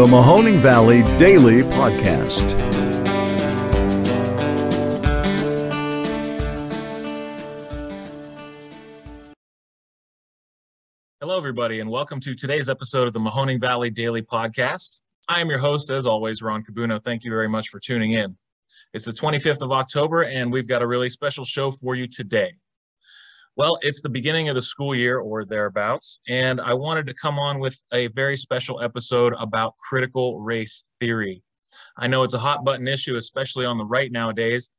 the Mahoning Valley Daily Podcast. Hello, everybody, and welcome to today's episode of the Mahoning Valley Daily Podcast. I am your host, as always, Ron Cabuno. Thank you very much for tuning in. It's the 25th of October, and we've got a really special show for you today. Well, it's the beginning of the school year or thereabouts, and I wanted to come on with a very special episode about critical race theory. I know it's a hot button issue, especially on the right nowadays,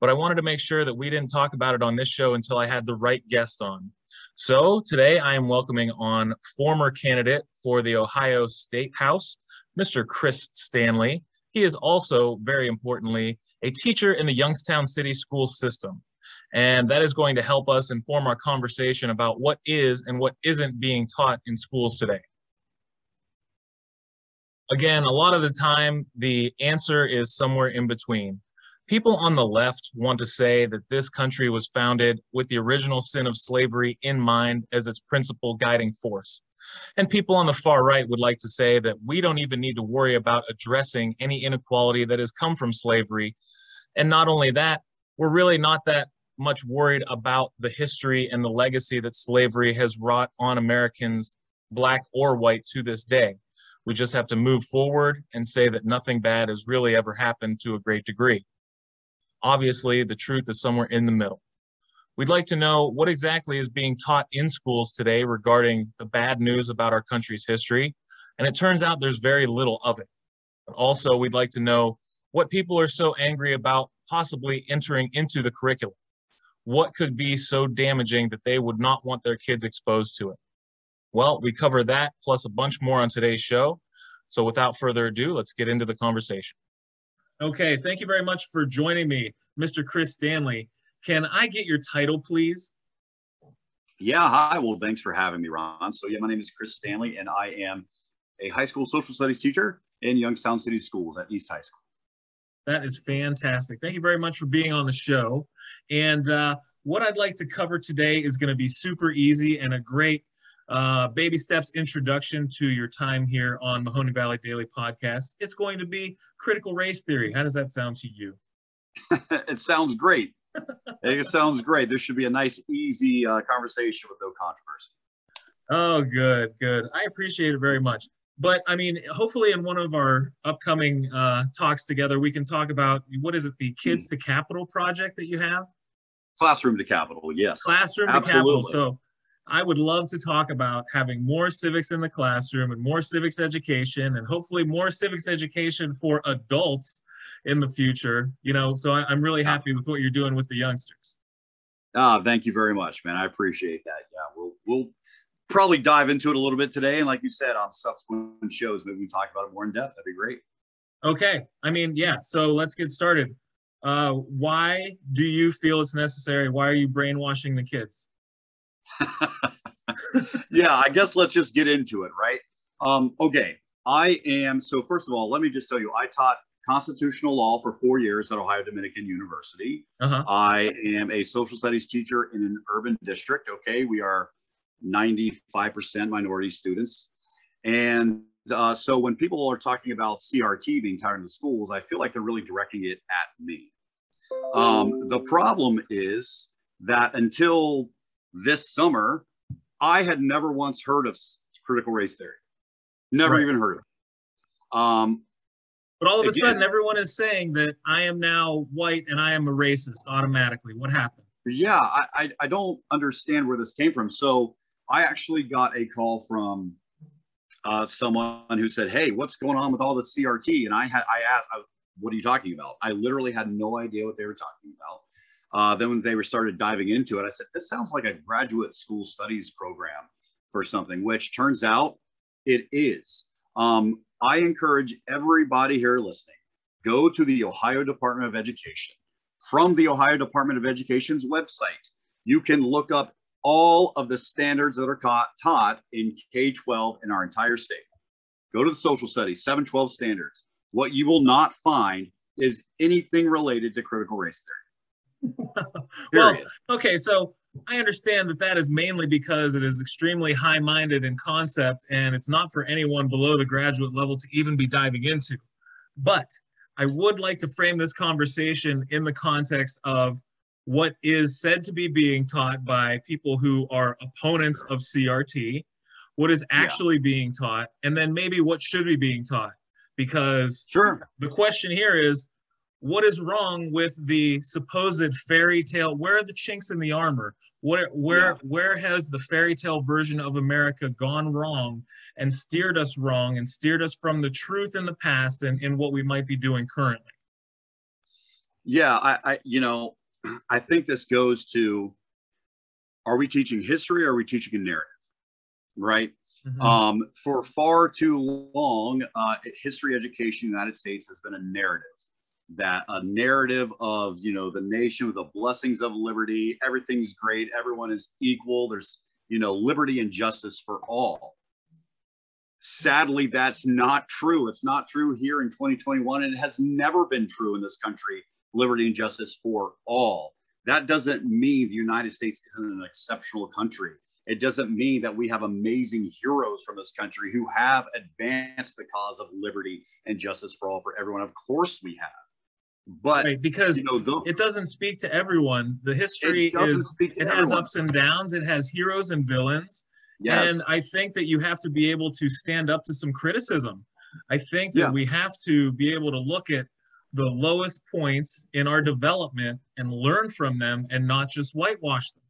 but I wanted to make sure that we didn't talk about it on this show until I had the right guest on. So today I am welcoming on former candidate for the Ohio State House, Mr. Chris Stanley. He is also, very importantly, a teacher in the Youngstown City School System. And that is going to help us inform our conversation about what is and what isn't being taught in schools today. Again, a lot of the time, the answer is somewhere in between. People on the left want to say that this country was founded with the original sin of slavery in mind as its principal guiding force. And people on the far right would like to say that we don't even need to worry about addressing any inequality that has come from slavery. And not only that, we're really not that much worried about the history and the legacy that slavery has wrought on Americans, black or white, to this day. We just have to move forward and say that nothing bad has really ever happened to a great degree. Obviously, the truth is somewhere in the middle. We'd like to know what exactly is being taught in schools today regarding the bad news about our country's history. And it turns out there's very little of it. But also, we'd like to know what people are so angry about possibly entering into the curriculum. What could be so damaging that they would not want their kids exposed to it? Well, we cover that plus a bunch more on today's show. So without further ado, let's get into the conversation. Okay, thank you very much for joining me, Mr. Chris Stanley. Can I get your title, please? Yeah, hi. Well, thanks for having me, Ron. So, yeah, my name is Chris Stanley, and I am a high school social studies teacher in Youngstown City Schools at East High School. That is fantastic. Thank you very much for being on the show. And uh, what I'd like to cover today is going to be super easy and a great uh, baby steps introduction to your time here on Mahoning Valley Daily Podcast. It's going to be critical race theory. How does that sound to you? it sounds great. it sounds great. This should be a nice, easy uh, conversation with no controversy. Oh, good, good. I appreciate it very much. But I mean, hopefully, in one of our upcoming uh, talks together, we can talk about what is it, the Kids to Capital project that you have? Classroom to Capital, yes. Classroom Absolutely. to Capital. So I would love to talk about having more civics in the classroom and more civics education, and hopefully more civics education for adults in the future. You know, so I, am really happy with what you're doing with the youngsters. Ah, thank you very much, man. I appreciate that. Yeah, we'll we'll probably dive into it a little bit today, and like you said, on subsequent shows, maybe we talk about it more in depth. That'd be great. Okay, I mean, yeah. So let's get started. Uh, why do you feel it's necessary? Why are you brainwashing the kids? yeah, I guess let's just get into it, right? Um, okay, I am. So first of all, let me just tell you, I taught constitutional law for four years at Ohio Dominican University. Uh-huh. I am a social studies teacher in an urban district. Okay, we are 95% minority students. And uh, so when people are talking about CRT being taught in the schools, I feel like they're really directing it at me. Um, the problem is that until this summer, I had never once heard of critical race theory. Never right. even heard of it. Um, but all of a sudden, everyone is saying that I am now white and I am a racist automatically. What happened? Yeah, I, I, I don't understand where this came from. So I actually got a call from uh, someone who said, "Hey, what's going on with all the CRT?" And I had I asked, I, "What are you talking about?" I literally had no idea what they were talking about. Uh, then when they were started diving into it, I said, "This sounds like a graduate school studies program for something," which turns out it is. Um, I encourage everybody here listening go to the Ohio Department of Education. From the Ohio Department of Education's website, you can look up all of the standards that are taught, taught in K 12 in our entire state. Go to the social studies, 712 standards. What you will not find is anything related to critical race theory. well, okay, so I understand that that is mainly because it is extremely high minded in concept and it's not for anyone below the graduate level to even be diving into. But I would like to frame this conversation in the context of what is said to be being taught by people who are opponents of CRT, what is actually yeah. being taught, and then maybe what should be being taught. Because sure. the question here is what is wrong with the supposed fairy tale? Where are the chinks in the armor? Where where yeah. where has the fairy tale version of America gone wrong and steered us wrong and steered us from the truth in the past and in what we might be doing currently? Yeah, I, I you know, I think this goes to are we teaching history or are we teaching a narrative? Right? Mm-hmm. Um, for far too long, uh, history education in the United States has been a narrative that a narrative of you know the nation with the blessings of liberty everything's great everyone is equal there's you know liberty and justice for all sadly that's not true it's not true here in 2021 and it has never been true in this country liberty and justice for all that doesn't mean the united states isn't an exceptional country it doesn't mean that we have amazing heroes from this country who have advanced the cause of liberty and justice for all for everyone of course we have but right, because you know, it doesn't speak to everyone. The history it is it everyone. has ups and downs. It has heroes and villains. Yes. And I think that you have to be able to stand up to some criticism. I think that yeah. we have to be able to look at the lowest points in our development and learn from them and not just whitewash them.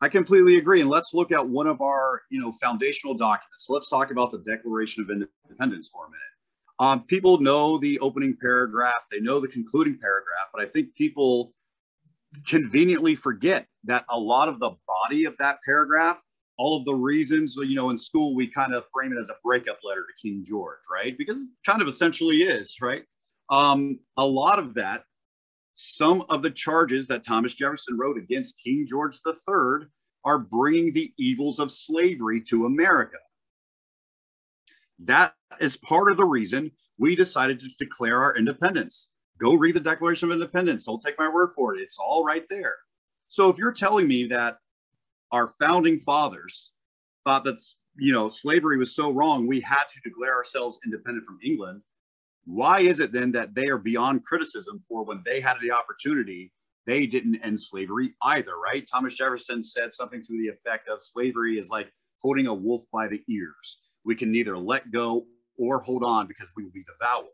I completely agree. And let's look at one of our, you know, foundational documents. Let's talk about the Declaration of Independence for a minute. Um, people know the opening paragraph, they know the concluding paragraph, but I think people conveniently forget that a lot of the body of that paragraph, all of the reasons, you know, in school, we kind of frame it as a breakup letter to King George, right? Because it kind of essentially is, right? Um, a lot of that, some of the charges that Thomas Jefferson wrote against King George III are bringing the evils of slavery to America. That is part of the reason we decided to declare our independence. Go read the Declaration of Independence. Don't take my word for it. It's all right there. So if you're telling me that our founding fathers thought that you know slavery was so wrong, we had to declare ourselves independent from England. Why is it then that they are beyond criticism for when they had the opportunity, they didn't end slavery either, right? Thomas Jefferson said something to the effect of slavery is like holding a wolf by the ears we can neither let go or hold on because we will be devoured.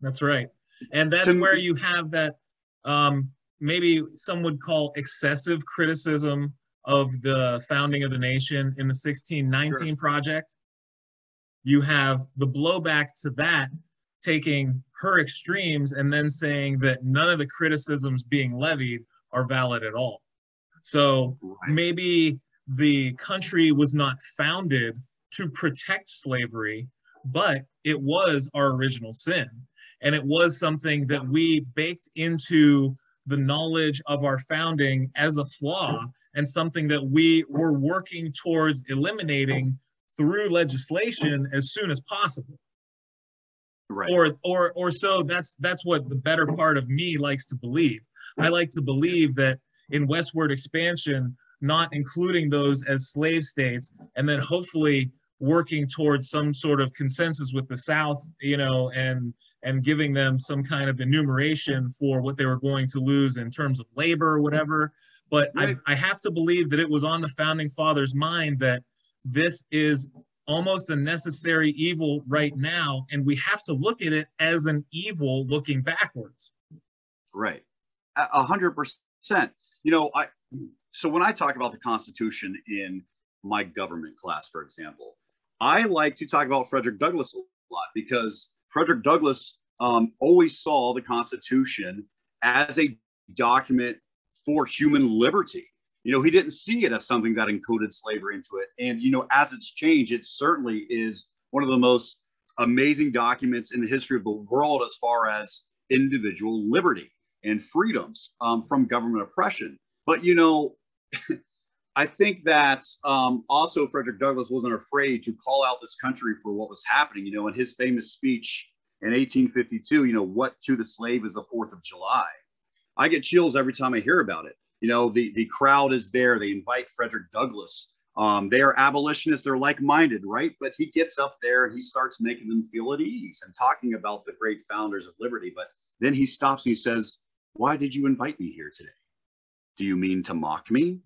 That's right. And that's to where you have that um, maybe some would call excessive criticism of the founding of the nation in the 1619 sure. project. You have the blowback to that taking her extremes and then saying that none of the criticisms being levied are valid at all. So maybe the country was not founded to protect slavery, but it was our original sin. And it was something that we baked into the knowledge of our founding as a flaw and something that we were working towards eliminating through legislation as soon as possible. Right. Or or or so that's that's what the better part of me likes to believe. I like to believe that in westward expansion, not including those as slave states, and then hopefully working towards some sort of consensus with the South, you know, and and giving them some kind of enumeration for what they were going to lose in terms of labor or whatever. But right. I, I have to believe that it was on the founding fathers' mind that this is almost a necessary evil right now, and we have to look at it as an evil looking backwards. Right, a hundred percent. You know, I so when I talk about the Constitution in my government class, for example, I like to talk about Frederick Douglass a lot because Frederick Douglass um, always saw the Constitution as a document for human liberty. You know, he didn't see it as something that encoded slavery into it. And, you know, as it's changed, it certainly is one of the most amazing documents in the history of the world as far as individual liberty and freedoms um, from government oppression. But, you know, I think that um, also Frederick Douglass wasn't afraid to call out this country for what was happening. You know, in his famous speech in 1852, you know, what to the slave is the 4th of July. I get chills every time I hear about it. You know, the, the crowd is there. They invite Frederick Douglass. Um, they are abolitionists. They're like-minded, right? But he gets up there and he starts making them feel at ease and talking about the great founders of liberty. But then he stops and he says, why did you invite me here today? Do you mean to mock me?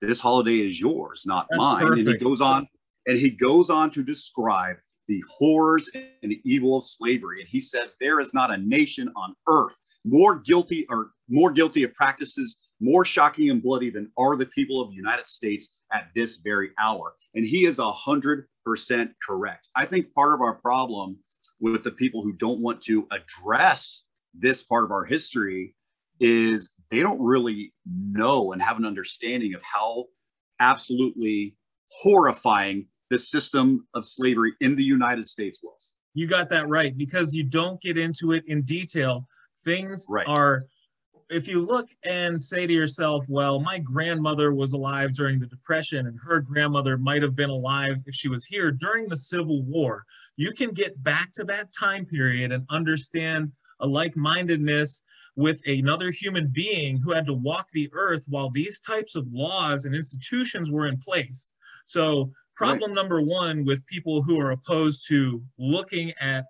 This holiday is yours, not That's mine. perfect. And he goes on and he goes on to describe the horrors and the evil of slavery. And he says, There is not a nation on earth more guilty or more guilty of practices more shocking and bloody than are the people of the United States at this very hour. And he is a hundred percent correct. I think part of our problem with the people who don't want to address this part of our history is they don't really know and have an understanding of how absolutely horrifying the system of slavery in the United States was. You got that right because you don't get into it in detail. Things Right. are, if you look and say to yourself, well, my grandmother was alive during the Depression and her grandmother might have been alive if she was here during the Civil War, you can get back to that time period and understand a like mindedness with another human being who had to walk the earth while these types of laws and institutions were in place. So, problem number one with people who are opposed to looking at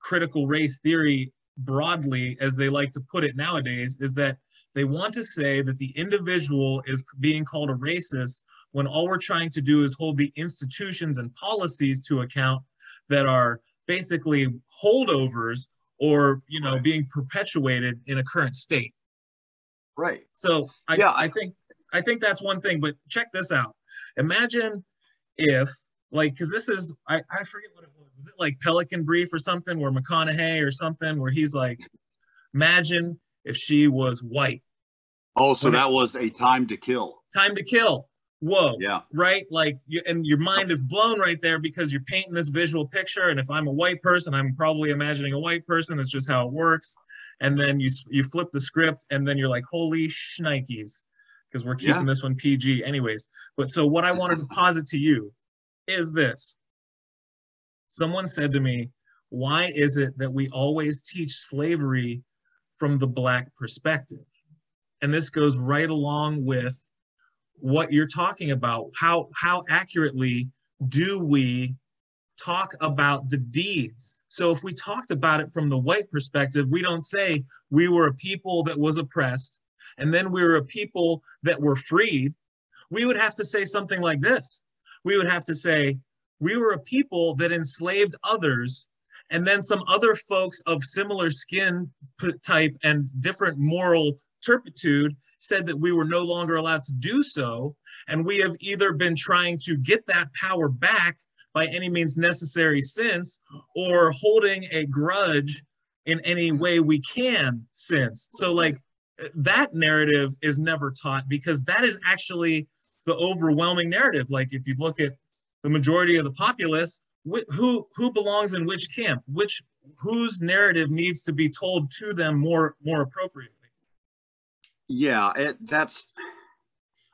critical race theory broadly, as they like to put it nowadays, is that they want to say that the individual is being called a racist when all we're trying to do is hold the institutions and policies to account that are basically holdovers or you know Right. being perpetuated in a current state Right. so I, Yeah, I think I think that's one thing. But check this out. Imagine if like because this is I, I forget what it was. Was it like Pelican Brief or something where McConaughey or something where he's like, imagine if she was white. Oh, so When it- that was a time to kill. Time to kill. Whoa. Yeah. Right? Like you and your mind is blown right there because you're painting this visual picture. And if I'm a white person, I'm probably imagining a white person. It's just how it works. And then you you flip the script and then you're like, holy shnikes. Because we're keeping Yeah. this one PG anyways. But so what I wanted to posit to you is this. Someone said to me, why is it that we always teach slavery from the black perspective? And this goes right along with what you're talking about. How how accurately do we talk about the deeds? So if we talked about it from the white perspective, we don't say we were a people that was oppressed and then we were a people that were freed. We would have to say something like this. We would have to say we were a people that enslaved others and then some other folks of similar skin type and different moral turpitude said that we were no longer allowed to do so. And we have either been trying to get that power back by any means necessary since, or holding a grudge in any way we can since. So, like, that narrative is never taught because that is actually the overwhelming narrative. Like, if you look at the majority of the populace, wh- who who belongs in which camp, which whose narrative needs to be told to them more more appropriately. Yeah, it, that's.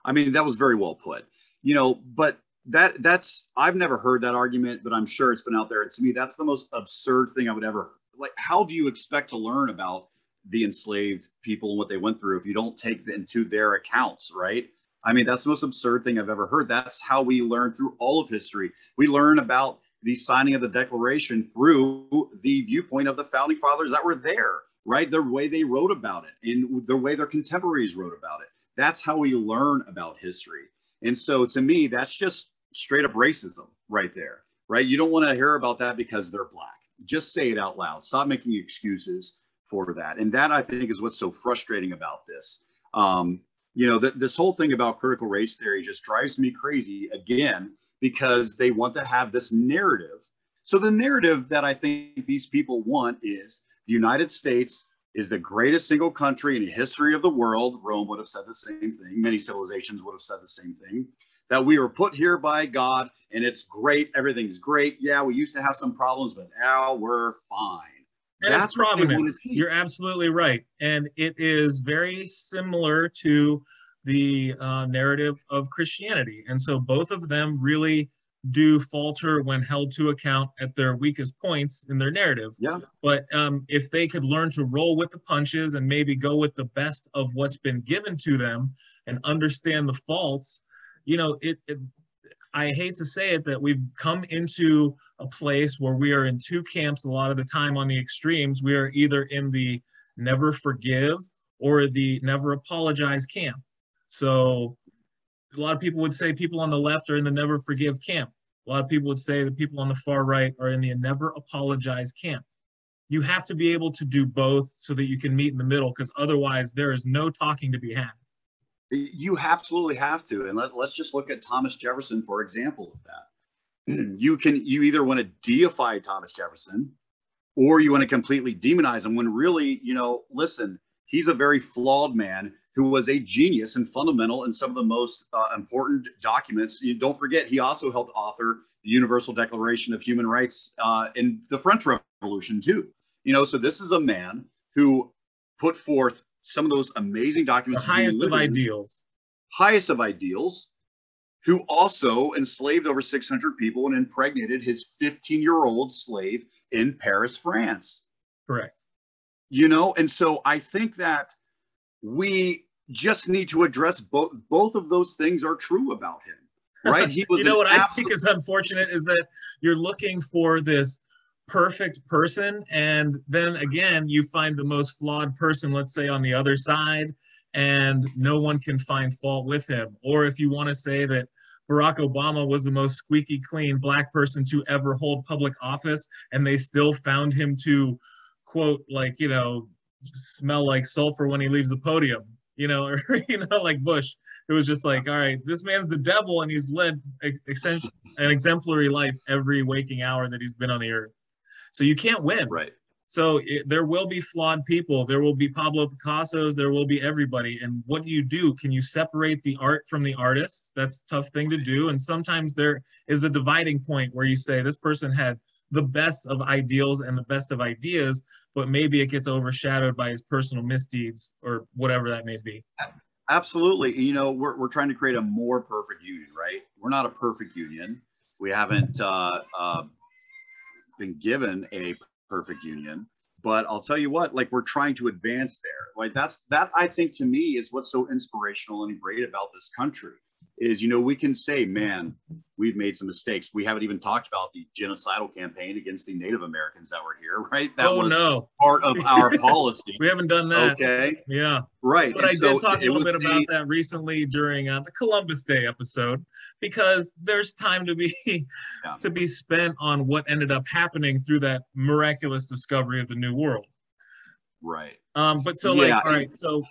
I mean, that was very well put. You know, but that that's I've never heard that argument, but I'm sure it's been out there. And to me, that's the most absurd thing I would ever like. How do you expect to learn about the enslaved people and what they went through if you don't take into their accounts, right? I mean, that's the most absurd thing I've ever heard. That's how we learn through all of history. We learn about the signing of the Declaration through the viewpoint of the founding fathers that were there, right? The way they wrote about it and the way their contemporaries wrote about it. That's how we learn about history. And so to me, that's just straight up racism right there, right? You don't want to hear about that because they're black. Just say it out loud. Stop making excuses for that. And that I think is what's so frustrating about this. Um, you know, th- this whole thing about critical race theory just drives me crazy again because they want to have this narrative. So the narrative that I think these people want is the United States is the greatest single country in the history of the world. Rome would have said the same thing. Many civilizations would have said the same thing. That we were put here by God and it's great. Everything's great. Yeah, we used to have some problems, but now we're fine. And That's provenance. You're absolutely right. And it is very similar to the uh, narrative of Christianity. And so both of them really do falter when held to account at their weakest points in their narrative. Yeah. But um, if they could learn to roll with the punches and maybe go with the best of what's been given to them and understand the faults, you know, it, it I hate to say it that we've come into a place where we are in two camps a lot of the time on the extremes. We are either in the never forgive or the never apologize camp. So a lot of people would say people on the left are in the never forgive camp. A lot of people would say that people on the far right are in the never apologize camp. You have to be able to do both so that you can meet in the middle because otherwise there is no talking to be had. You absolutely have to. And let, let's just look at Thomas Jefferson, for example, of that. you can you either want to deify Thomas Jefferson or you want to completely demonize him when really, you know, listen, he's a very flawed man who was a genius and fundamental in some of the most uh, important documents. You don't forget, he also helped author the Universal Declaration of Human Rights uh, in the French Revolution, too. You know, so this is a man who put forth some of those amazing documents. The highest of ideals. Highest of ideals, who also enslaved over 600 people and impregnated his 15 year old slave in Paris, France. Correct. You know, and so I think that we just need to address both both of those things are true about him right he was you know what i think is unfortunate is that you're looking for this perfect person and then again you find the most flawed person let's say on the other side and no one can find fault with him or if you want to say that Barack Obama was the most squeaky clean black person to ever hold public office and they still found him to quote like you know smell like sulfur when he leaves the podium, you know, or you know, like Bush. It was just like, all right, this man's the devil, and he's led an exemplary life every waking hour that he's been on the earth. So you can't win. Right. So it, there will be flawed people. There will be Pablo Picasso's. There will be everybody. And what do you do? Can you separate the art from the artist? That's a tough thing to do. And sometimes there is a dividing point where you say this person had the best of ideals and the best of ideas, but maybe it gets overshadowed by his personal misdeeds or whatever that may be. Absolutely. You know, we're, we're trying to create a more perfect union, right? We're not a perfect union. We haven't uh, uh, been given a perfect union, but I'll tell you what, like we're trying to advance there. Like that's that I think to me is what's so inspirational and great about this country is you know we can say man we've made some mistakes. We haven't even talked about the genocidal campaign against the native americans that were here right? That oh, was no. part of our policy. We haven't done that. Okay. Yeah. Right but and i so did talk a little bit the, about that recently during uh, the columbus day episode because there's time to be yeah. to be spent on what ended up happening through that miraculous discovery of the new world. Right. Um but so yeah, like all right so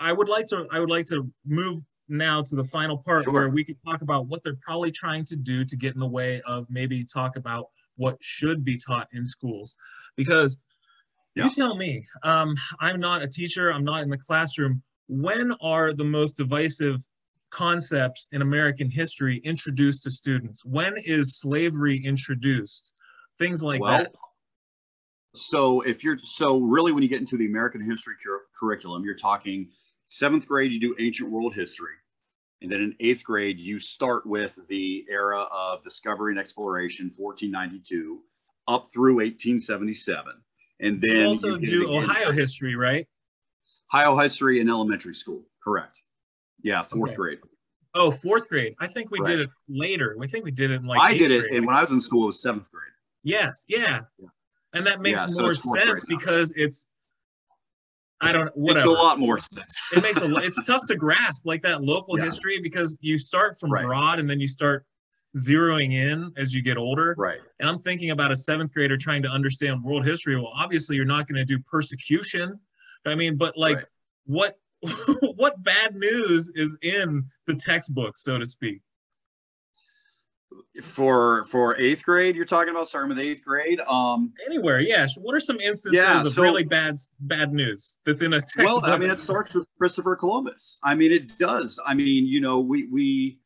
I would like to I would like to move now to the final part sure. where we could talk about what they're probably trying to do to get in the way of maybe talk about what should be taught in schools. Because yeah. you tell me um, i'm not a teacher i'm not in the classroom. When are the most divisive concepts in american history introduced to students? When is slavery introduced? Things like well, that. so if you're so really when you get into the american history cur- curriculum you're talking Seventh grade, you do ancient world history. And then in eighth grade, you start with the era of discovery and exploration, 1492, up through 1877. And then you also you do Ohio history, right? Ohio history in elementary school, correct. Yeah, fourth okay. grade. Oh, fourth grade. I think we right. did it later. We think we did it in like I did it, grade. and when I was in school, it was seventh grade. Yes, yeah. yeah. And that makes yeah, more so sense because it's I don't whatever. It's a lot more. it makes a it's tough to grasp like that local yeah. history because you start from right. broad and then you start zeroing in as you get older. Right. And I'm thinking about a seventh grader trying to understand world history. Well, obviously you're not going to do persecution. I mean, but like right. what what bad news is in the textbooks, so to speak? For for eighth grade you're talking about? Starting with eighth grade? Um anywhere yeah what are some instances yeah, of so, really bad bad news that's in a textbook well i mean it starts with christopher columbus. I mean it does. I mean you know we we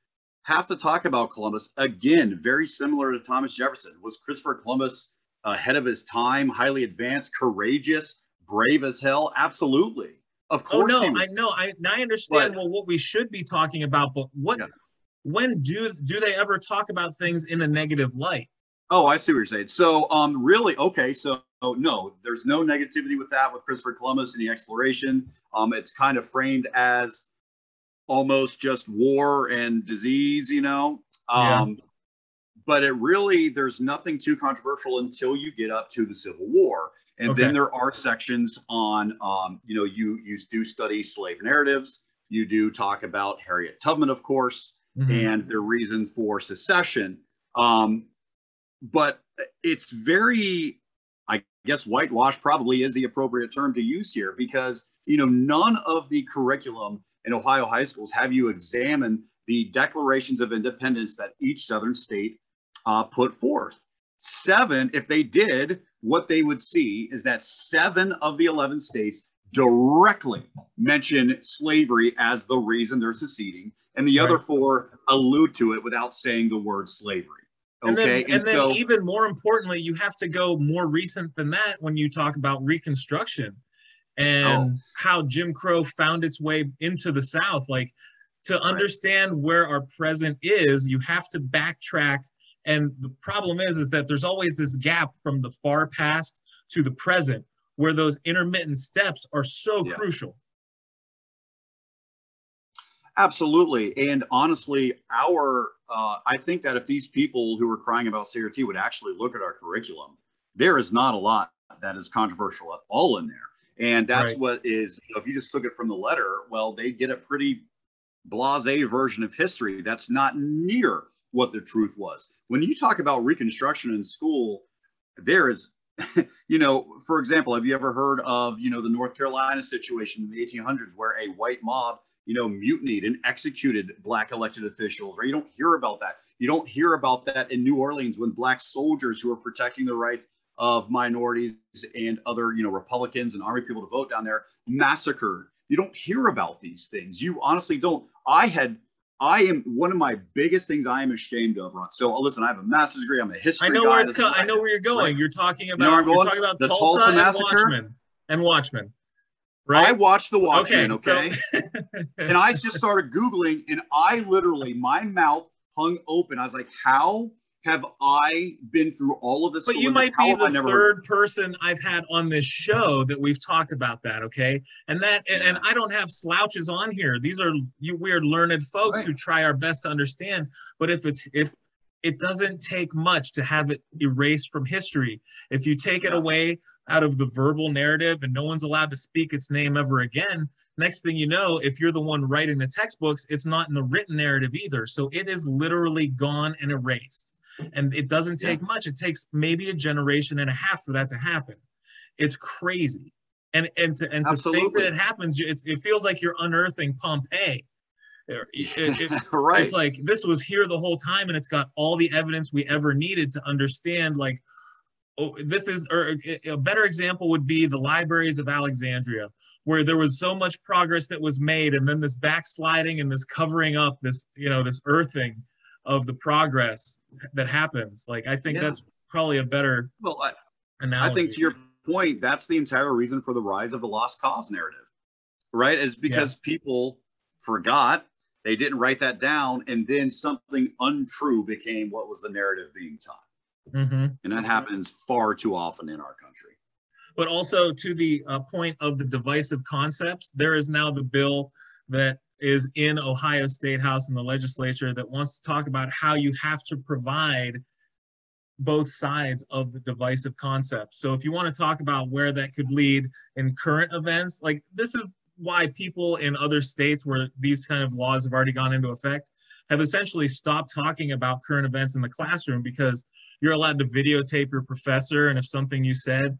have to talk about columbus. Again very similar to thomas jefferson. Was christopher columbus ahead of his time highly advanced courageous brave as hell? Absolutely. Of course oh no i know. I i understand but, well what we should be talking about but what yeah when do do they ever talk about things in a negative light? Oh, I see what you're saying. So, um, really, okay. So, oh, no, there's no negativity with that with Christopher Columbus and the exploration. Um, it's kind of framed as almost just war and disease, you know. Um, yeah. But it really, there's nothing too controversial until you get up to the Civil War. And okay. then there are sections on, um, you know, you, you do study slave narratives. You do talk about Harriet Tubman, of course, mm-hmm. and the reason for secession. Um, but it's very, I guess, whitewash probably is the appropriate term to use here because, you know, none of the curriculum in Ohio high schools have you examine the declarations of independence that each Southern state uh, put forth. Seven, if they did, what they would see is that seven of the 11 states directly mention slavery as the reason they're seceding, and the right. other four allude to it without saying the word slavery. Okay. And then, and, and then so, even more importantly, you have to go more recent than that when you talk about Reconstruction and oh. how Jim Crow found its way into the South. Like to understand right. where our present is, you have to backtrack. And the problem is, is that there's always this gap from the far past to the present where those intermittent steps are so yeah. crucial. Absolutely. And honestly, our, uh, I think that if these people who are crying about CRT would actually look at our curriculum, there is not a lot that is controversial at all in there. And that's right. what is, you know, if you just took it from the letter, well, they get a pretty blase version of history that's not near what the truth was. When you talk about Reconstruction in school, there is, you know, for example, have you ever heard of, you know, the North Carolina situation in the 1800s where a white mob you know, mutinied and executed black elected officials, or you don't hear about that. You don't hear about that in New Orleans when black soldiers who are protecting the rights of minorities and other, you know, Republicans and army people to vote down there massacred. You don't hear about these things. You honestly don't. I had I am one of my biggest things I am ashamed of. Ron. So listen, I have a master's degree. I'm a history. I know guy. where it's. Co- I know where you're going. Right. You're talking about. You know you're talking about the Tulsa, Tulsa and massacre? Watchmen and Watchmen. Right? I watched the Watchmen, okay? okay? So... and I just started Googling, and I literally, my mouth hung open. I was like, how have I been through all of this? But you might be the third person I've had on this show that we've talked about that, okay? And that, yeah. and, and, I don't have slouches on here. These are you weird learned folks right. who try our best to understand. But if it's if it doesn't take much to have it erased from history. If you take it away out of the verbal narrative and no one's allowed to speak its name ever again, next thing you know, if you're the one writing the textbooks, it's not in the written narrative either. So it is literally gone and erased. And it doesn't take yeah. much. It takes maybe a generation and a half for that to happen. It's crazy. And and to and to think that it happens, it's, it feels like you're unearthing Pompeii it, it, right. It's like this was here the whole time, and it's got all the evidence we ever needed to understand. Like, oh, this is, or a better example would be the libraries of Alexandria, where there was so much progress that was made, and then this backsliding and this covering up, this you know, this earthing of the progress that happens. Like, I think yeah. that's probably a better. Well, I, analogy. I think to your point, that's the entire reason for the rise of the lost cause narrative, right? Is because yeah. people forgot they didn't write that down, and then something untrue became what was the narrative being taught. Mm-hmm. And that happens far too often in our country. But also to the uh, point of the divisive concepts, there is now the bill that is in Ohio State House in the legislature that wants to talk about how you have to provide both sides of the divisive concepts. So if you want to talk about where that could lead in current events, like this is why people in other states where these kind of laws have already gone into effect have essentially stopped talking about current events in the classroom because you're allowed to videotape your professor and if something you said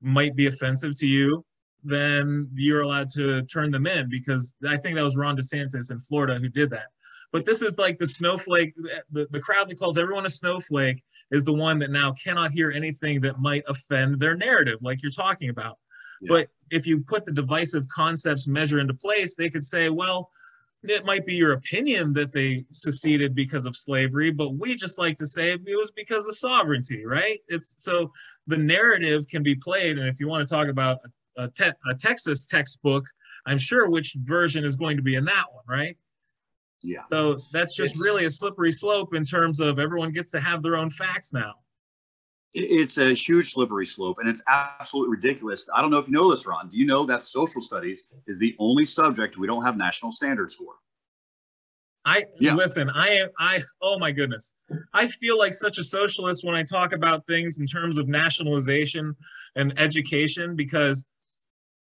might be offensive to you then you're allowed to turn them in because i think that was ron desantis in florida who did that. But this is like the snowflake the, the crowd that calls everyone a snowflake is the one that now cannot hear anything that might offend their narrative like you're talking about but if you put the divisive concepts measure into place, they could say, well, it might be your opinion that they seceded because of slavery, but we just like to say it was because of sovereignty, right? It's so the narrative can be played, and if you want to talk about a, te- a Texas textbook, I'm sure which version is going to be in that one, right? Yeah. So that's just It's- really a slippery slope in terms of everyone gets to have their own facts now. It- It's a huge slippery slope and it's absolutely ridiculous. I don't know if you know this, Ron. Do you know that social studies is the only subject we don't have national standards for? I Yeah. listen, I am I oh my goodness. I feel like such a socialist when I talk about things in terms of nationalization and education because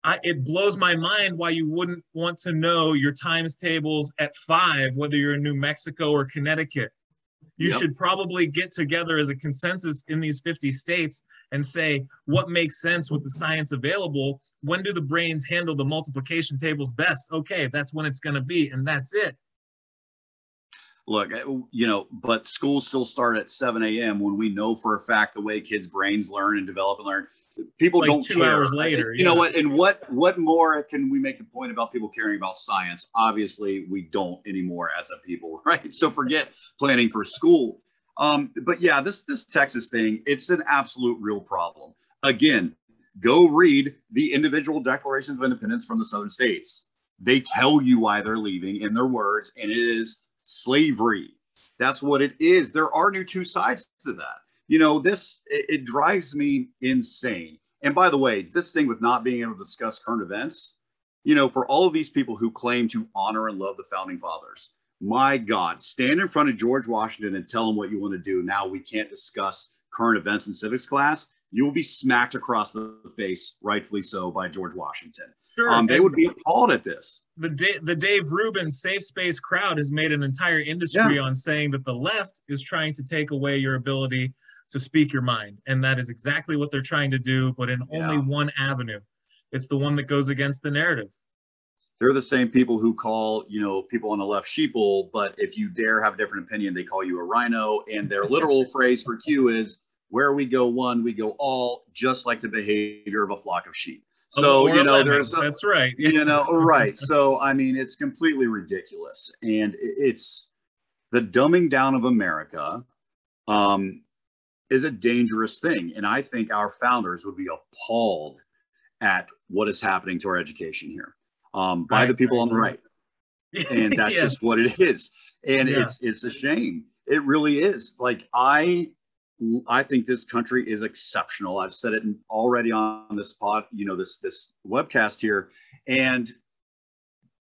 I, it blows my mind why you wouldn't want to know your times tables at five, whether you're in New Mexico or Connecticut. You Yep. should probably get together as a consensus in these 50 states and say what makes sense with the science available. When do the brains handle the multiplication tables best? Okay, that's when it's going to be, and that's it. Look, you know, but schools still start at 7 a.m. when we know for a fact the way kids' brains learn and develop and learn. People Like don't two care. hours later, You know what? And what what more can we make the point about people caring about science? Obviously, we don't anymore as a people, right? So forget planning for school. Um, but yeah, this this Texas thing, it's an absolute real problem. Again, go read the individual declarations of independence from the southern states. They tell you why they're leaving in their words, and it is slavery. That's what it is. There are new two sides to that. You know, this it, it drives me insane. And by the way, this thing with not being able to discuss current events, you know, for all of these people who claim to honor and love the founding fathers, my God, stand in front of George Washington and tell him what you want to do. Now we can't discuss current events in civics class. You will be smacked across the face, rightfully so, by George Washington. Sure. Um, they would be appalled at this. the Da- the Dave Rubin safe space crowd has made an entire industry on saying that the left is trying to take away your ability to speak your mind, and that is exactly what they're trying to do, but in only one avenue. It's the one that goes against the narrative. they're the same people who call you know people on the left sheeple but if you dare have a different opinion they call you a RINO and their literal phrase for q is where we go one we go all just like the behavior of a flock of sheep so you know there's a, that's right. you know right. So i mean it's completely ridiculous. And it's the dumbing down of america um, is a dangerous thing. And i think our founders would be appalled at what is happening to our education here um, by I- the people I on the right. And that's Yes. just what it is. And Yeah. it's it's a shame. It really is. Like i i think this country is exceptional. I've said it already on this pod you know this this webcast here. And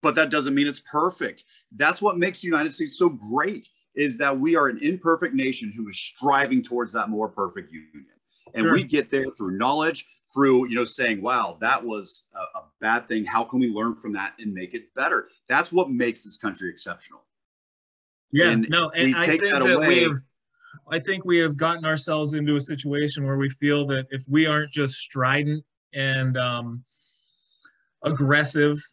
but that doesn't mean it's perfect. That's what makes the united states so great is that we are an imperfect nation who is striving towards that more perfect union. And Sure. we get there through knowledge through you know saying wow that was a, a bad thing. How can we learn from that and make it better? That's what makes this country exceptional. Yeah, And no, and I take think that that, away- we have, I think we have gotten ourselves into a situation where we feel that if we aren't just strident and um, aggressive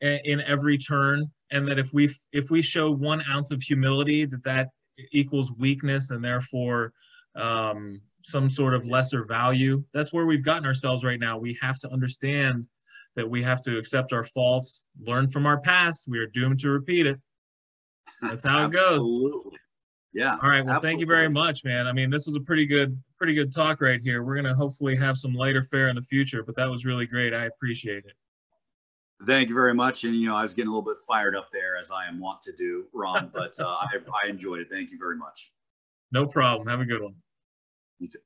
in every turn, and that if we if we show one ounce of humility, that that equals weakness and therefore um, some sort of lesser value. That's where we've gotten ourselves right now. We have to understand that we have to accept our faults, learn from our past. We are doomed to repeat it. That's how it goes. Absolutely. Yeah All right. Well, thank you very much, man. I mean, this was a pretty good, pretty good talk right here. We're gonna hopefully have some lighter fare in the future, but that was really great. I appreciate it. thank you very much and you know i was getting a little bit fired up there as i am wont to do ron but uh, I, I enjoyed it thank you very much No problem. Have a good one. you too